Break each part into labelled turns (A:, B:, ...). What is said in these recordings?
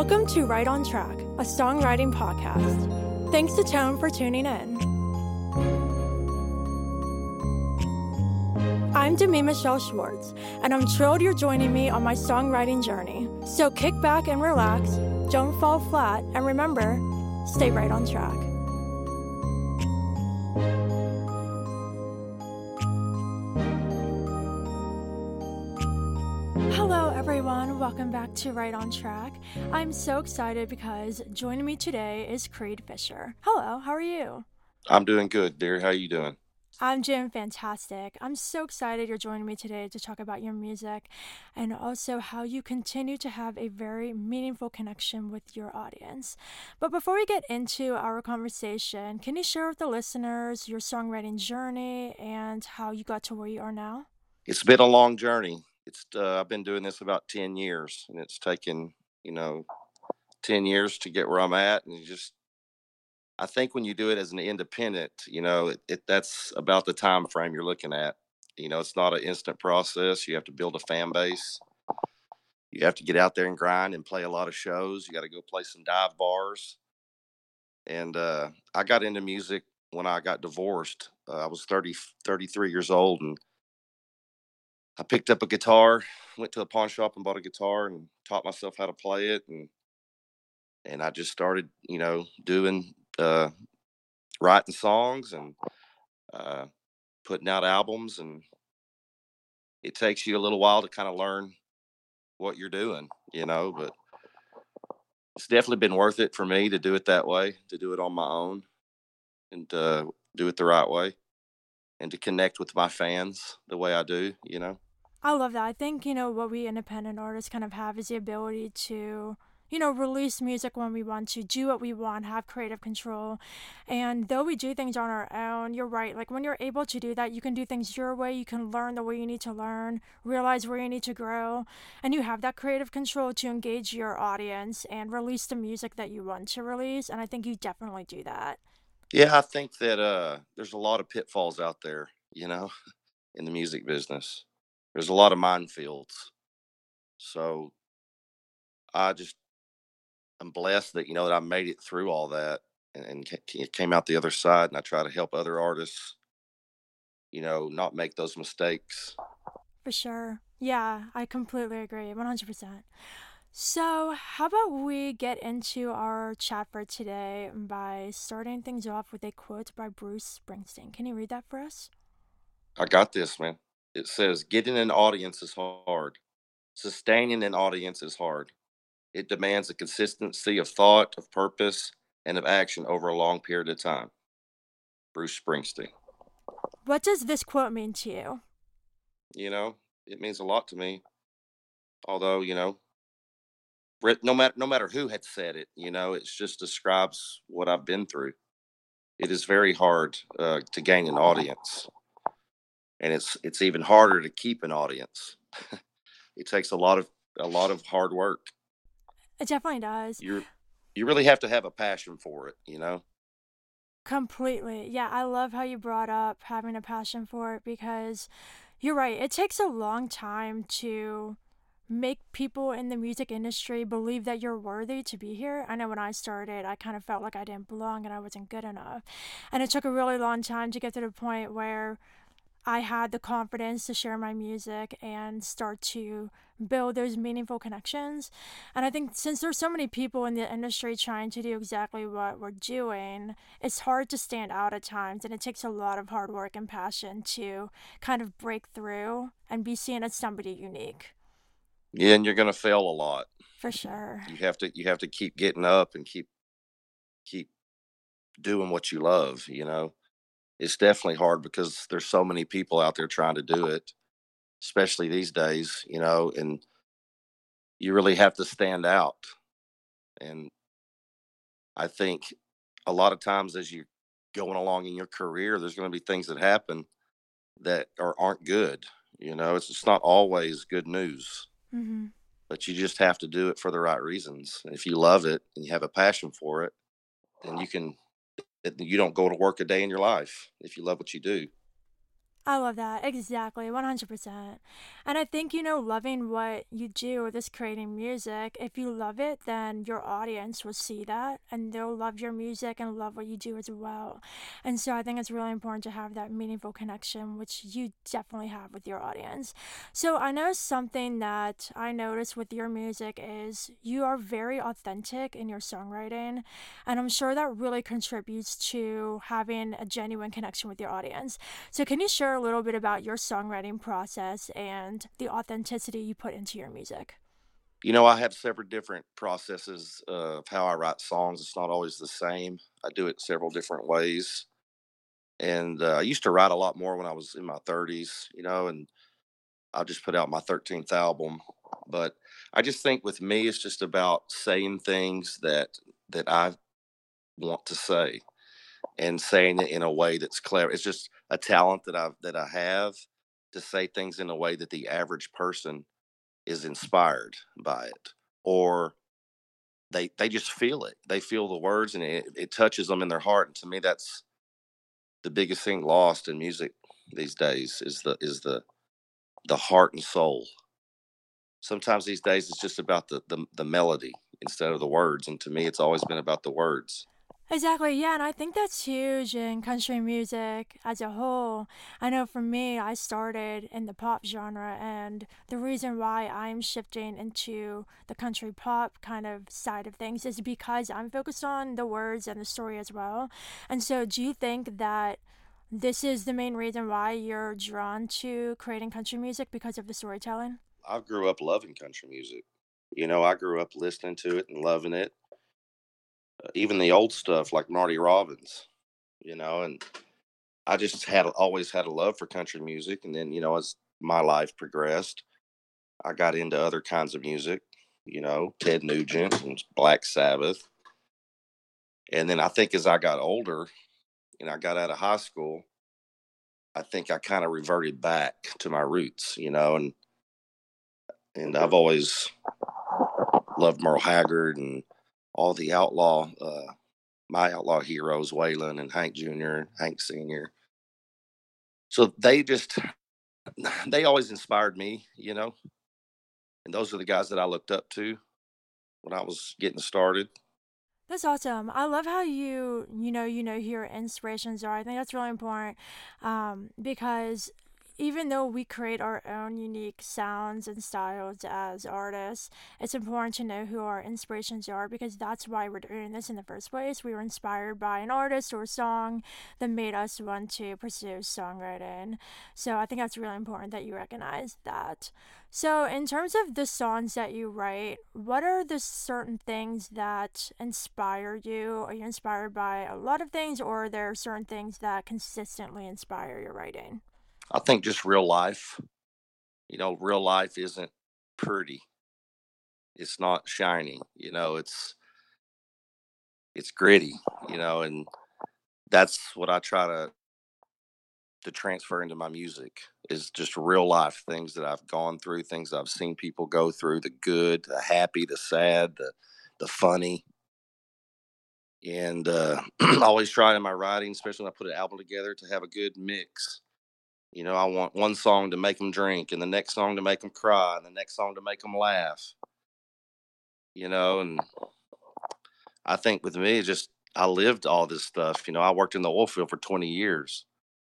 A: Welcome to Right on Track, a songwriting podcast. Thanks to Tone for tuning in. I'm Demi Michelle Schwartz, and I'm thrilled you're joining me on my songwriting journey. So kick back and relax, don't fall flat, and remember, stay right on track. Welcome back to Right on Track. I'm so excited because joining me today is Creed Fisher. Hello, how are you?
B: I'm doing good, dear. How are you doing?
A: I'm doing fantastic. I'm so excited you're joining me today to talk about your music and also how you continue to have a very meaningful connection with your audience. But before we get into our conversation, can you share with the listeners your songwriting journey and how you got to where you are now?
B: It's been a long journey. It's uh, I've been doing this about 10 years and it's taken, you know, 10 years to get where I'm at and just I think when you do it as an independent, you know, it, it, that's about the time frame you're looking at. You know, it's not an instant process. You have to build a fan base. You have to get out there and grind and play a lot of shows. You got to go play some dive bars. And uh, I got into music when I got divorced. Uh, I was 30, 33 years old and I picked up a guitar, went to a pawn shop and bought a guitar and taught myself how to play it and and I just started, you know, doing uh, writing songs and uh, putting out albums, and it takes you a little while to kind of learn what you're doing, you know. But it's definitely been worth it for me to do it that way, to do it on my own, and uh, do it the right way, and to connect with my fans the way I do, you know.
A: I love that. I think, you know, what we independent artists kind of have is the ability to you know, release music when we want to, do what we want, have creative control. And though we do things on our own, you're right. Like when you're able to do that, you can do things your way, you can learn the way you need to learn, realize where you need to grow, and you have that creative control to engage your audience and release the music that you want to release. And I think you definitely do that.
B: Yeah, I think that uh, there's a lot of pitfalls out there, you know, in the music business. There's a lot of minefields. So I just I'm blessed that you know that I made it through all that and, and came out the other side. And I try to help other artists, you know, not make those mistakes.
A: For sure. Yeah, I completely agree. 100%. So, how about we get into our chat for today by starting things off with a quote by Bruce Springsteen? Can you read that for us?
B: I got this, man. It says, Getting an audience is hard, sustaining an audience is hard. It demands a consistency of thought, of purpose, and of action over a long period of time. Bruce Springsteen.
A: What does this quote mean to you?
B: You know, it means a lot to me. Although, you know, no matter no matter who had said it, you know, it just describes what I've been through. It is very hard uh, to gain an audience, and it's it's even harder to keep an audience. it takes a lot of a lot of hard work.
A: It definitely does.
B: You you really have to have a passion for it, you know.
A: Completely. Yeah, I love how you brought up having a passion for it because you're right. It takes a long time to make people in the music industry believe that you're worthy to be here. I know when I started, I kind of felt like I didn't belong and I wasn't good enough. And it took a really long time to get to the point where I had the confidence to share my music and start to build those meaningful connections. And I think since there's so many people in the industry trying to do exactly what we're doing, it's hard to stand out at times and it takes a lot of hard work and passion to kind of break through and be seen as somebody unique.
B: Yeah, and you're going to fail a lot.
A: For sure.
B: You have to you have to keep getting up and keep keep doing what you love, you know it's definitely hard because there's so many people out there trying to do it, especially these days, you know, and you really have to stand out. And I think a lot of times as you're going along in your career, there's going to be things that happen that are aren't good. You know, it's it's not always good news. Mm-hmm. But you just have to do it for the right reasons. And if you love it and you have a passion for it, then you can you don't go to work a day in your life if you love what you do.
A: I love that. Exactly. 100%. And I think, you know, loving what you do with this creating music, if you love it, then your audience will see that and they'll love your music and love what you do as well. And so I think it's really important to have that meaningful connection, which you definitely have with your audience. So I know something that I notice with your music is you are very authentic in your songwriting. And I'm sure that really contributes to having a genuine connection with your audience. So can you share? Share a little bit about your songwriting process and the authenticity you put into your music?
B: You know, I have several different processes of how I write songs. It's not always the same. I do it several different ways. And uh, I used to write a lot more when I was in my 30s, you know, and I just put out my 13th album. But I just think with me, it's just about saying things that that I want to say and saying it in a way that's clever. It's just a talent that I that I have to say things in a way that the average person is inspired by it or they they just feel it. They feel the words and it, it touches them in their heart. And to me that's the biggest thing lost in music these days is the is the the heart and soul. Sometimes these days it's just about the, the the melody instead of the words. And to me it's always been about the words.
A: Exactly, yeah, and I think that's huge in country music as a whole. I know for me, I started in the pop genre, and the reason why I'm shifting into the country pop kind of side of things is because I'm focused on the words and the story as well. And so, do you think that this is the main reason why you're drawn to creating country music because of the storytelling?
B: I grew up loving country music. You know, I grew up listening to it and loving it even the old stuff like Marty Robbins, you know, and I just had always had a love for country music. And then, you know, as my life progressed, I got into other kinds of music, you know, Ted Nugent and Black Sabbath. And then I think as I got older and I got out of high school, I think I kind of reverted back to my roots, you know, and and I've always loved Merle Haggard and all the outlaw, uh, my outlaw heroes, Waylon and Hank Jr., and Hank Sr. So they just, they always inspired me, you know, and those are the guys that I looked up to when I was getting started.
A: That's awesome. I love how you, you know, you know who your inspirations are. I think that's really important um, because even though we create our own unique sounds and styles as artists, it's important to know who our inspirations are because that's why we're doing this in the first place. We were inspired by an artist or song that made us want to pursue songwriting. So I think that's really important that you recognize that. So, in terms of the songs that you write, what are the certain things that inspire you? Are you inspired by a lot of things, or are there certain things that consistently inspire your writing?
B: I think just real life. You know, real life isn't pretty. It's not shiny. You know, it's it's gritty. You know, and that's what I try to to transfer into my music is just real life things that I've gone through, things I've seen people go through, the good, the happy, the sad, the the funny. And uh, always try in my writing, especially when I put an album together, to have a good mix you know, I want one song to make them drink, and the next song to make them cry, and the next song to make them laugh. You know, and I think with me, just I lived all this stuff. You know, I worked in the oil field for 20 years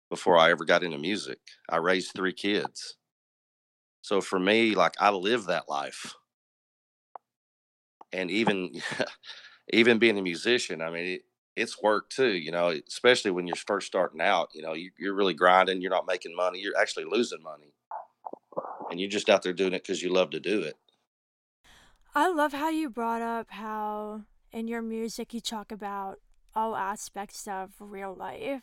B: before I ever got into music. I raised three kids. So for me, like I lived that life. And even even being a musician, I mean, it, it's work too, you know, especially when you're first starting out, you know, you, you're really grinding, you're not making money, you're actually losing money. And you're just out there doing it because you love to do it.
A: I love how you brought up how in your music you talk about all aspects of real life.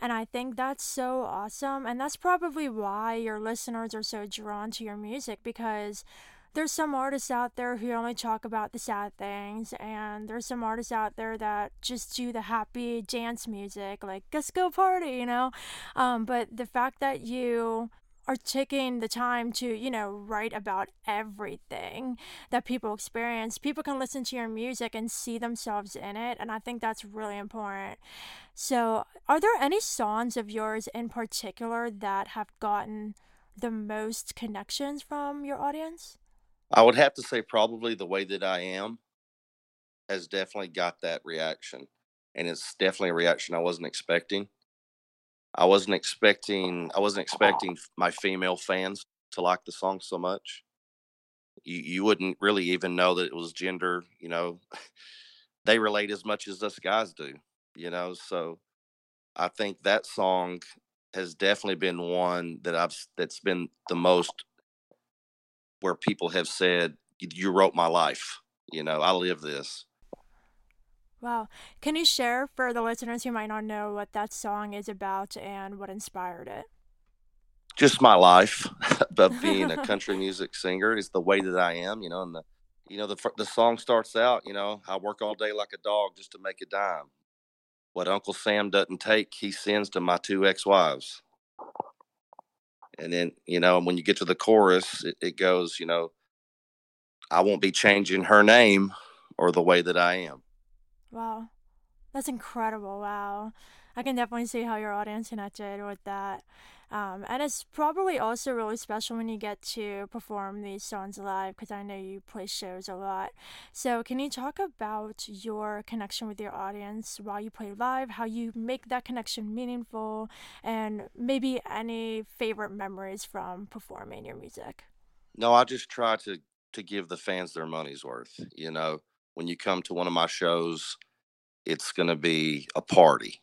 A: And I think that's so awesome. And that's probably why your listeners are so drawn to your music because there's some artists out there who only talk about the sad things and there's some artists out there that just do the happy dance music like let's go party you know um, but the fact that you are taking the time to, you know, write about everything that people experience. People can listen to your music and see themselves in it, and I think that's really important. So, are there any songs of yours in particular that have gotten the most connections from your audience?
B: I would have to say probably the way that I am has definitely got that reaction. And it's definitely a reaction I wasn't expecting. I wasn't expecting I wasn't expecting my female fans to like the song so much. You you wouldn't really even know that it was gender, you know. They relate as much as us guys do, you know. So I think that song has definitely been one that I've that's been the most where people have said you wrote my life, you know. I live this.
A: Wow. Can you share for the listeners who might not know what that song is about and what inspired it?
B: Just my life of being a country music singer is the way that I am, you know, and the you know the the song starts out, you know, I work all day like a dog just to make a dime. What Uncle Sam doesn't take, he sends to my two ex-wives. And then, you know, when you get to the chorus, it, it goes, you know, I won't be changing her name or the way that I am.
A: Wow. That's incredible. Wow. I can definitely see how your audience connected with that. Um, and it's probably also really special when you get to perform these songs live because I know you play shows a lot. So, can you talk about your connection with your audience while you play live, how you make that connection meaningful, and maybe any favorite memories from performing your music?
B: No, I just try to to give the fans their money's worth. You know, when you come to one of my shows, it's going to be a party.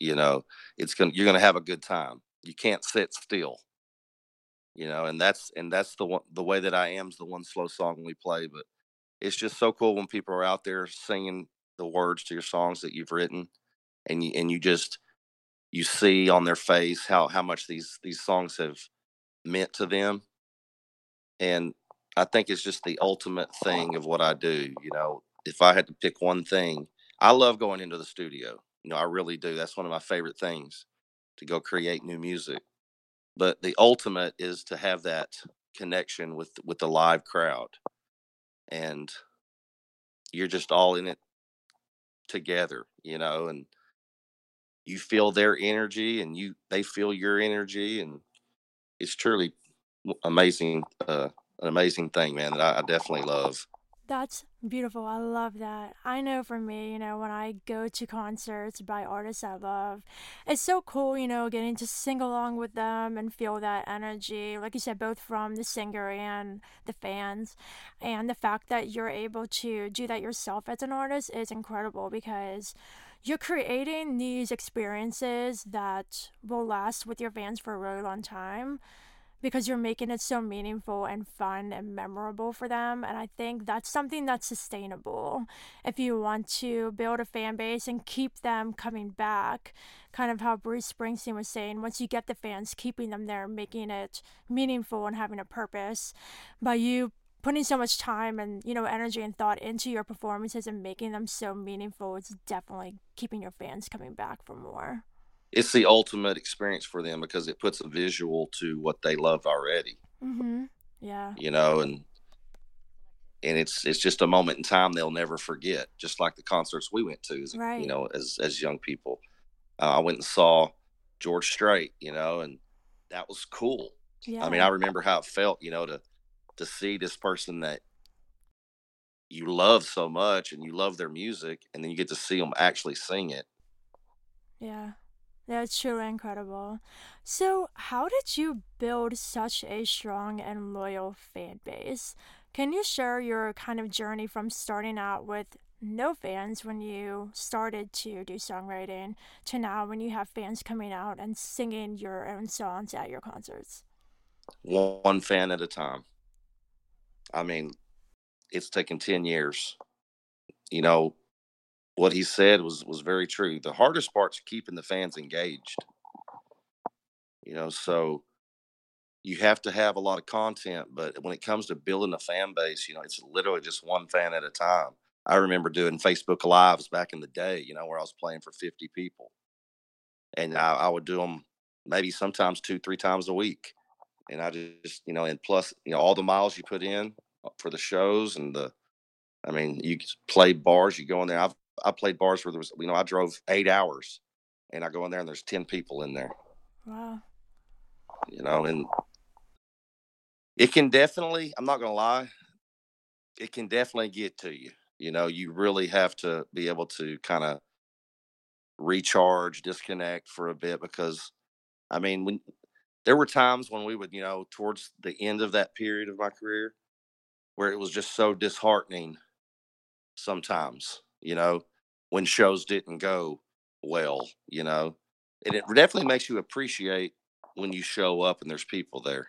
B: You know, it's going to you're going to have a good time. You can't sit still. You know, and that's and that's the one the way that I am is the one slow song we play. But it's just so cool when people are out there singing the words to your songs that you've written, and you and you just you see on their face how how much these these songs have meant to them and i think it's just the ultimate thing of what i do you know if I had to pick one thing, I love going into the studio. You know, I really do. That's one of my favorite things to go create new music. But the ultimate is to have that connection with with the live crowd. And you're just all in it together, you know, and you feel their energy and you they feel your energy and it's truly amazing uh, an amazing thing, man, that I, I definitely love.
A: That's beautiful. I love that. I know for me, you know, when I go to concerts by artists I love, it's so cool, you know, getting to sing along with them and feel that energy, like you said, both from the singer and the fans. And the fact that you're able to do that yourself as an artist is incredible because you're creating these experiences that will last with your fans for a really long time because you're making it so meaningful and fun and memorable for them. And I think that's something that's sustainable if you want to build a fan base and keep them coming back. Kind of how Bruce Springsteen was saying, once you get the fans, keeping them there, making it meaningful and having a purpose. By you putting so much time and you know energy and thought into your performances and making them so meaningful it's definitely keeping your fans coming back for more
B: it's the ultimate experience for them because it puts a visual to what they love already.
A: Mm-hmm. Yeah.
B: You know, and and it's it's just a moment in time they'll never forget. Just like the concerts we went to, as,
A: right.
B: you know, as as young people. Uh, I went and saw George Strait, you know, and that was cool.
A: Yeah.
B: I mean, I remember how it felt, you know, to to see this person that you love so much and you love their music, and then you get to see them actually sing it.
A: Yeah. That's truly incredible. So, how did you build such a strong and loyal fan base? Can you share your kind of journey from starting out with no fans when you started to do songwriting to now when you have fans coming out and singing your own songs at your concerts?
B: One fan at a time. I mean, it's taken 10 years. You know, what he said was was very true. The hardest part's keeping the fans engaged. You know, so you have to have a lot of content, but when it comes to building a fan base, you know, it's literally just one fan at a time. I remember doing Facebook Lives back in the day, you know, where I was playing for 50 people. And I, I would do them maybe sometimes two, three times a week. and I just you know, and plus you know all the miles you put in uh, for the shows and the, I mean, you play bars, you go in there. I've I played bars where there was you know I drove eight hours, and I go in there and there's ten people in there.
A: Wow.
B: You know, and it can definitely. I'm not gonna lie. It can definitely get to you. You know, you really have to be able to kind of recharge, disconnect for a bit because I mean, when there were times when we would, you know, towards the end of that period of my career where it was just so disheartening sometimes, you know, when shows didn't go well, you know. And it definitely makes you appreciate when you show up and there's people there.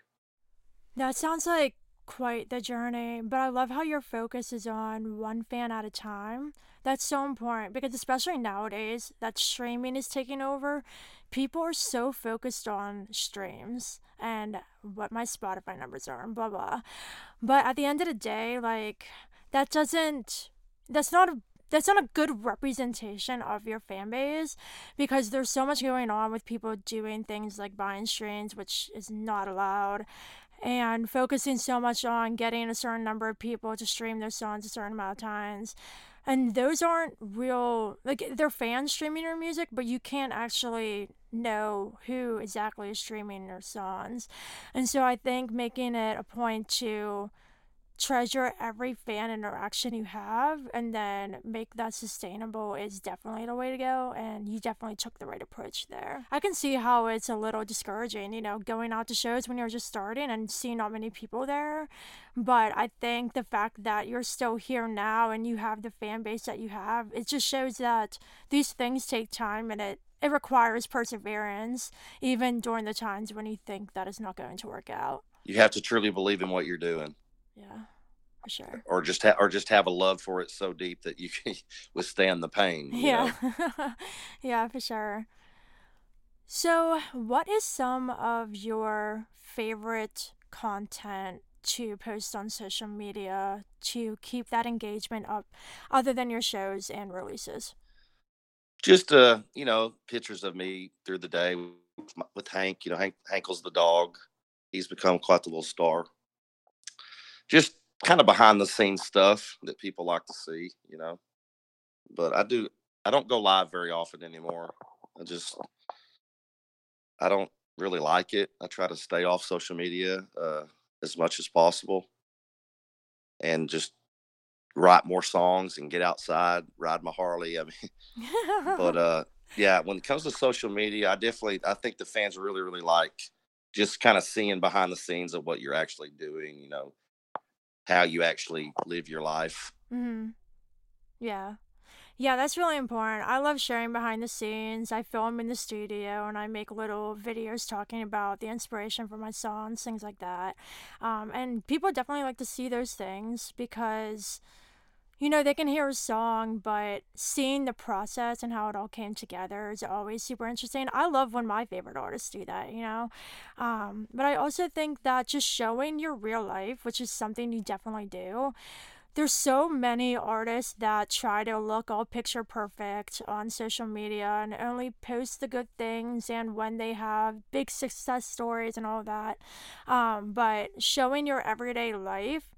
A: That sounds like quite the journey, but I love how your focus is on one fan at a time. That's so important because, especially nowadays, that streaming is taking over. People are so focused on streams and what my Spotify numbers are and blah blah. But at the end of the day, like, that doesn't, that's not a that's not a good representation of your fan base because there's so much going on with people doing things like buying streams, which is not allowed, and focusing so much on getting a certain number of people to stream their songs a certain amount of times. And those aren't real, like, they're fans streaming your music, but you can't actually know who exactly is streaming your songs. And so I think making it a point to treasure every fan interaction you have and then make that sustainable is definitely the way to go and you definitely took the right approach there i can see how it's a little discouraging you know going out to shows when you're just starting and seeing not many people there but i think the fact that you're still here now and you have the fan base that you have it just shows that these things take time and it it requires perseverance even during the times when you think that it's not going to work out
B: You have to truly believe in what you're doing.
A: Yeah for sure
B: or just ha- or just have a love for it so deep that you can withstand the pain.
A: Yeah. yeah, for sure. So, what is some of your favorite content to post on social media to keep that engagement up other than your shows and releases?
B: Just uh, you know, pictures of me through the day with, my- with Hank. You know, Hank Hankel's the dog. He's become quite the little star. Just kind of behind the scenes stuff that people like to see. You know, but I do. I don't go live very often anymore. I just I don't really like it. I try to stay off social media uh, as much as possible and just write more songs and get outside, ride my Harley. I mean, but uh, yeah, when it comes to social media, I definitely I think the fans really really like just kind of seeing behind the scenes of what you're actually doing. You know, how you actually live your life.
A: hmm Yeah. Yeah, that's really important. I love sharing behind the scenes. I film in the studio and I make little videos talking about the inspiration for my songs, things like that. Um, and people definitely like to see those things because, you know, they can hear a song, but seeing the process and how it all came together is always super interesting. I love when my favorite artists do that, you know? Um, but I also think that just showing your real life, which is something you definitely do, there's so many artists that try to look all picture perfect on social media and only post the good things and when they have big success stories and all that. Um, but showing your everyday life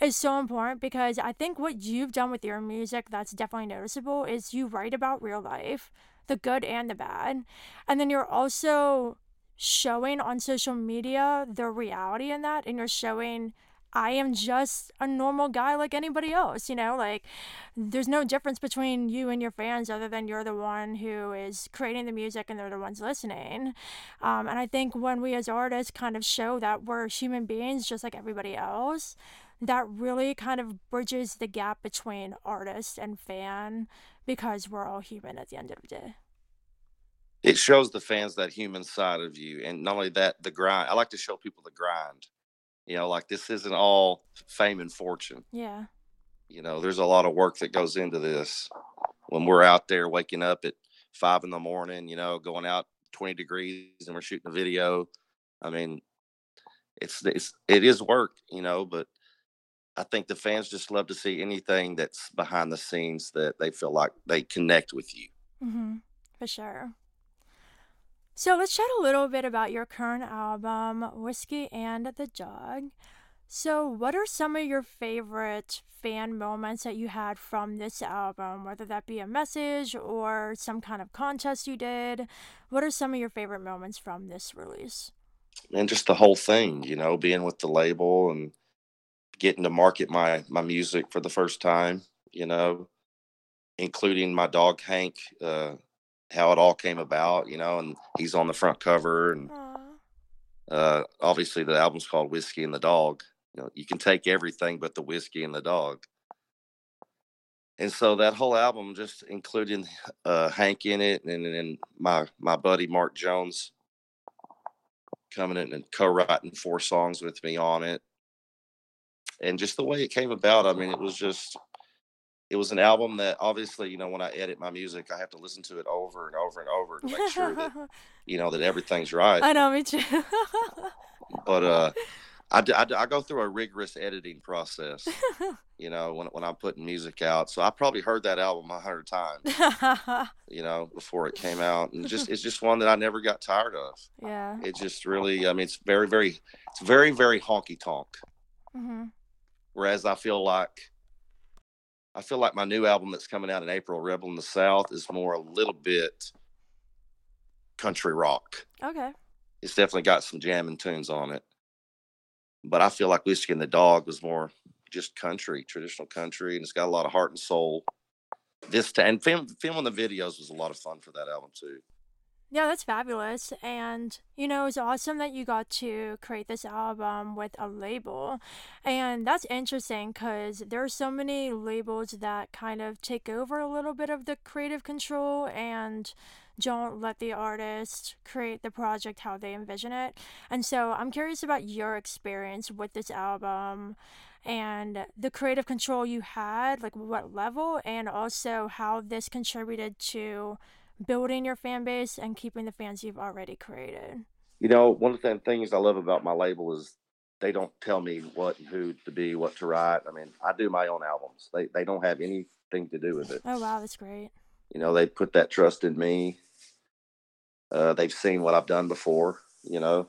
A: is so important because I think what you've done with your music that's definitely noticeable is you write about real life, the good and the bad. And then you're also showing on social media the reality in that and you're showing I am just a normal guy like anybody else, you know, like there's no difference between you and your fans other than you're the one who is creating the music and they're the ones listening. Um, and I think when we as artists kind of show that we're human beings just like everybody else, that really kind of bridges the gap between artist and fan because we're all human at the end of the day.
B: It shows the fans that human side of you, and not only that, the grind. I like to show people the grind. You know, like this isn't all fame and fortune.
A: Yeah.
B: You know, there's a lot of work that goes into this. When we're out there waking up at five in the morning, you know, going out 20 degrees and we're shooting a video. I mean, it's it's it is work, you know, but I think the fans just love to see anything that's behind the scenes that they feel like they connect with you.
A: hmm For sure. So let's chat a little bit about your current album, Whiskey and the Dog. So, what are some of your favorite fan moments that you had from this album, whether that be a message or some kind of contest you did? What are some of your favorite moments from this release?
B: And just the whole thing, you know, being with the label and getting to market my my music for the first time, you know, including my dog Hank, uh, how it all came about, you know, and he's on the front cover and uh obviously the album's called Whiskey and the Dog. You know, you can take everything but the whiskey and the dog. And so that whole album just including uh Hank in it and then my my buddy Mark Jones coming in and co-writing four songs with me on it. And just the way it came about, I mean, it was just it was an album that obviously, you know, when I edit my music, I have to listen to it over and over and over to make sure that, you know, that everything's right.
A: I know, me too.
B: But uh I, I, I go through a rigorous editing process, you know, when when I'm putting music out. So I probably heard that album a hundred times, you know, before it came out, and just it's just one that I never got tired of.
A: yeah.
B: It just really, I mean, it's very, very, it's very, very honky tonk.
A: Mm hmm
B: Whereas I feel like, I feel like my new album that's coming out in April, Rebel in the South, is more a little bit country rock.
A: Okay.
B: It's definitely got some jamming tunes on it, but I feel like Whiskey and the Dog was more just country, traditional country, and it's got a lot of heart and soul. This t- and film, filming the videos was a lot of fun for that album too.
A: Yeah, that's fabulous. And, you know, it's awesome that you got to create this album with a label. And that's interesting because there are so many labels that kind of take over a little bit of the creative control and don't let the artist create the project how they envision it. And so I'm curious about your experience with this album and the creative control you had, like what level, and also how this contributed to building your fan base and keeping the fans you've already created.
B: You know, one of the things I love about my label is they don't tell me what and who to be, what to write. I mean, I do my own albums. They they don't have anything to do with it.
A: Oh wow, that's great.
B: You know, they put that trust in me. Uh, they've seen what I've done before. You know,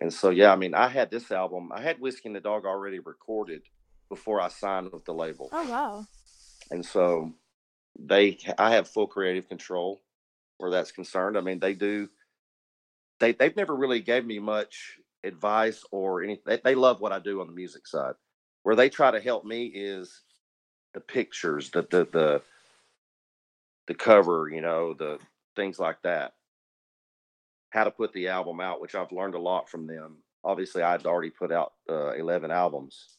B: and so yeah, I mean, I had this album. I had Whiskey and the Dog already recorded before I signed with the label,
A: Oh wow.
B: and so they I have full creative control where that's concerned. I mean, they do. They they've never really gave me much advice or anything. They, they love what I do on the music side. Where they try to help me is the pictures, the the the the cover, you know, the things like that. How to put the album out, which I've learned a lot from them. Obviously, I'd already put out uh, eleven albums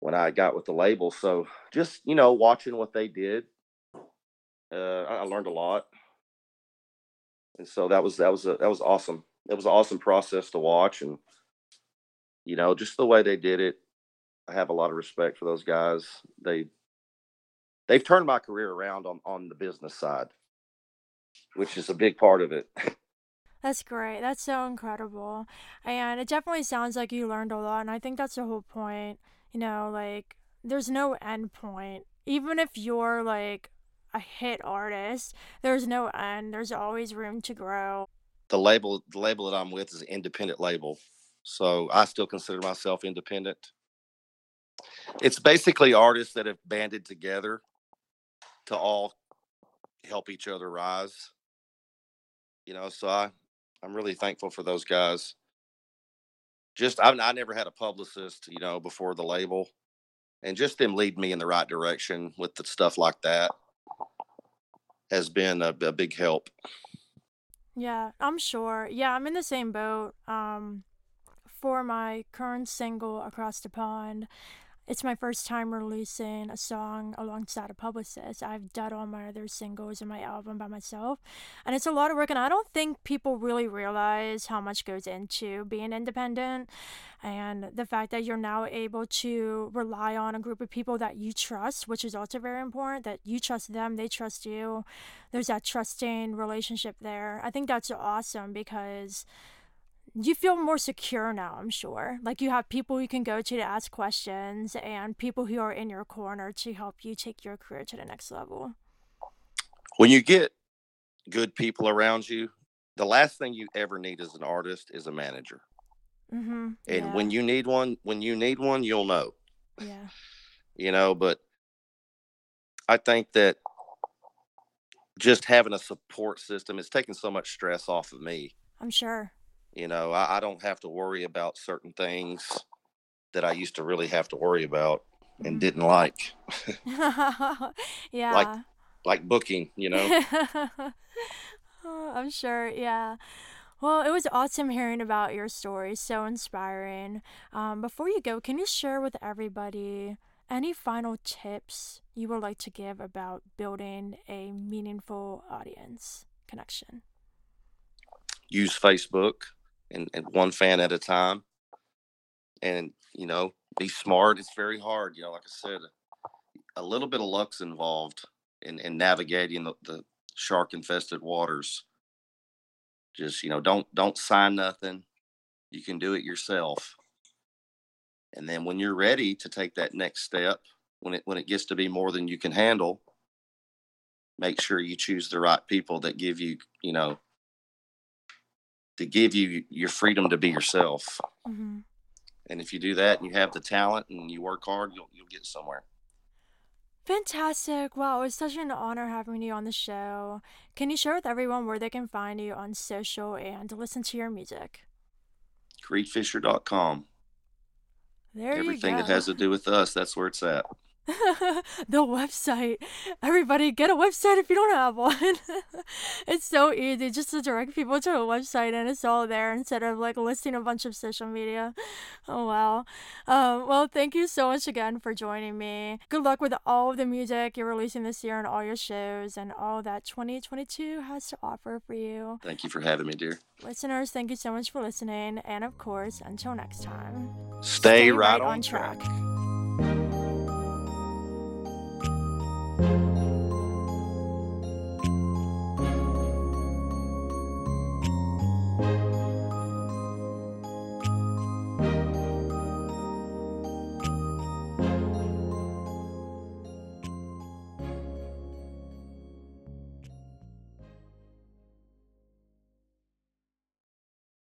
B: when I got with the label, so just you know, watching what they did, uh, I learned a lot, and so that was that was a, that was awesome. It was an awesome process to watch, and you know, just the way they did it. I have a lot of respect for those guys. They they've turned my career around on on the business side, which is a big part of it.
A: That's great. That's so incredible. And it definitely sounds like you learned a lot. And I think that's the whole point. You know, like, there's no end point. Even if you're like a hit artist, there's no end. There's always room to grow.
B: the label the label that I'm with is an independent label, so I still consider myself independent. It's basically artists that have banded together to all help each other rise. You know, so I I'm really thankful for those guys. Just I, I never had a publicist, you know, before the label, and just them lead me in the right direction with the stuff like that has been a, a big help.
A: Yeah, I'm sure. Yeah, I'm in the same boat. Um, for my current single, Across the Pond, it's my first time releasing a song alongside a publicist. I've done all my other singles and my album by myself, and it's a lot of work. And I don't think people really realize how much goes into being independent, and the fact that you're now able to rely on a group of people that you trust, which is also very important. That you trust them, they trust you. There's that trusting relationship there. I think that's awesome because you feel more secure now, I'm sure. Like you have people you can go to to ask questions and people who are in your corner to help you take your career to the next level.
B: When you get good people around you the last thing you ever need as an artist is a manager.
A: Mm-hmm.
B: And
A: Yeah.
B: when you need one, when you need one, you'll know.
A: Yeah.
B: You know, but I think that just having a support system is taking so much stress off of me.
A: I'm sure.
B: You know, I, I don't have to worry about certain things that I used to really have to worry about and
A: Mhm.
B: didn't like,
A: yeah.
B: like booking, you know.
A: Oh, I'm sure. Yeah. Well, it was awesome hearing about your story. So inspiring. Um, before you go, can you share with everybody any final tips you would like to give about building a meaningful audience connection?
B: Use Facebook and, and one fan at a time. And, you know, be smart. It's very hard. You know, like I said, a little bit of luck's involved in, in navigating the, the shark infested waters. Just, you know, don't don't sign nothing. You can do it yourself. And then when you're ready to take that next step, when it when it gets to be more than you can handle, make sure you choose the right people that give you, you know, to give you your freedom to be yourself.
A: hmm
B: And if you do that and you have the talent and you work hard, you'll you'll get somewhere.
A: Fantastic. Wow, it's such an honor having you on the show. Can you share with everyone where they can find you on social and listen to your music?
B: Creedfisher.com.
A: There you go Everything that
B: has to do with us, that's where it's at.
A: the website. Everybody get a website if you don't have one. it's so easy just to direct people to a website and it's all there instead of like listing a bunch of social media. Oh wow. Um, well, thank you so much again for joining me. Good luck with all of the music you're releasing this year and all your shows and all that 2022 has to offer for you.
B: Thank you for having me, dear.
A: Listeners, thank you so much for listening. And of course, until next time,
B: Stay, right, on track.
A: track. Thank you.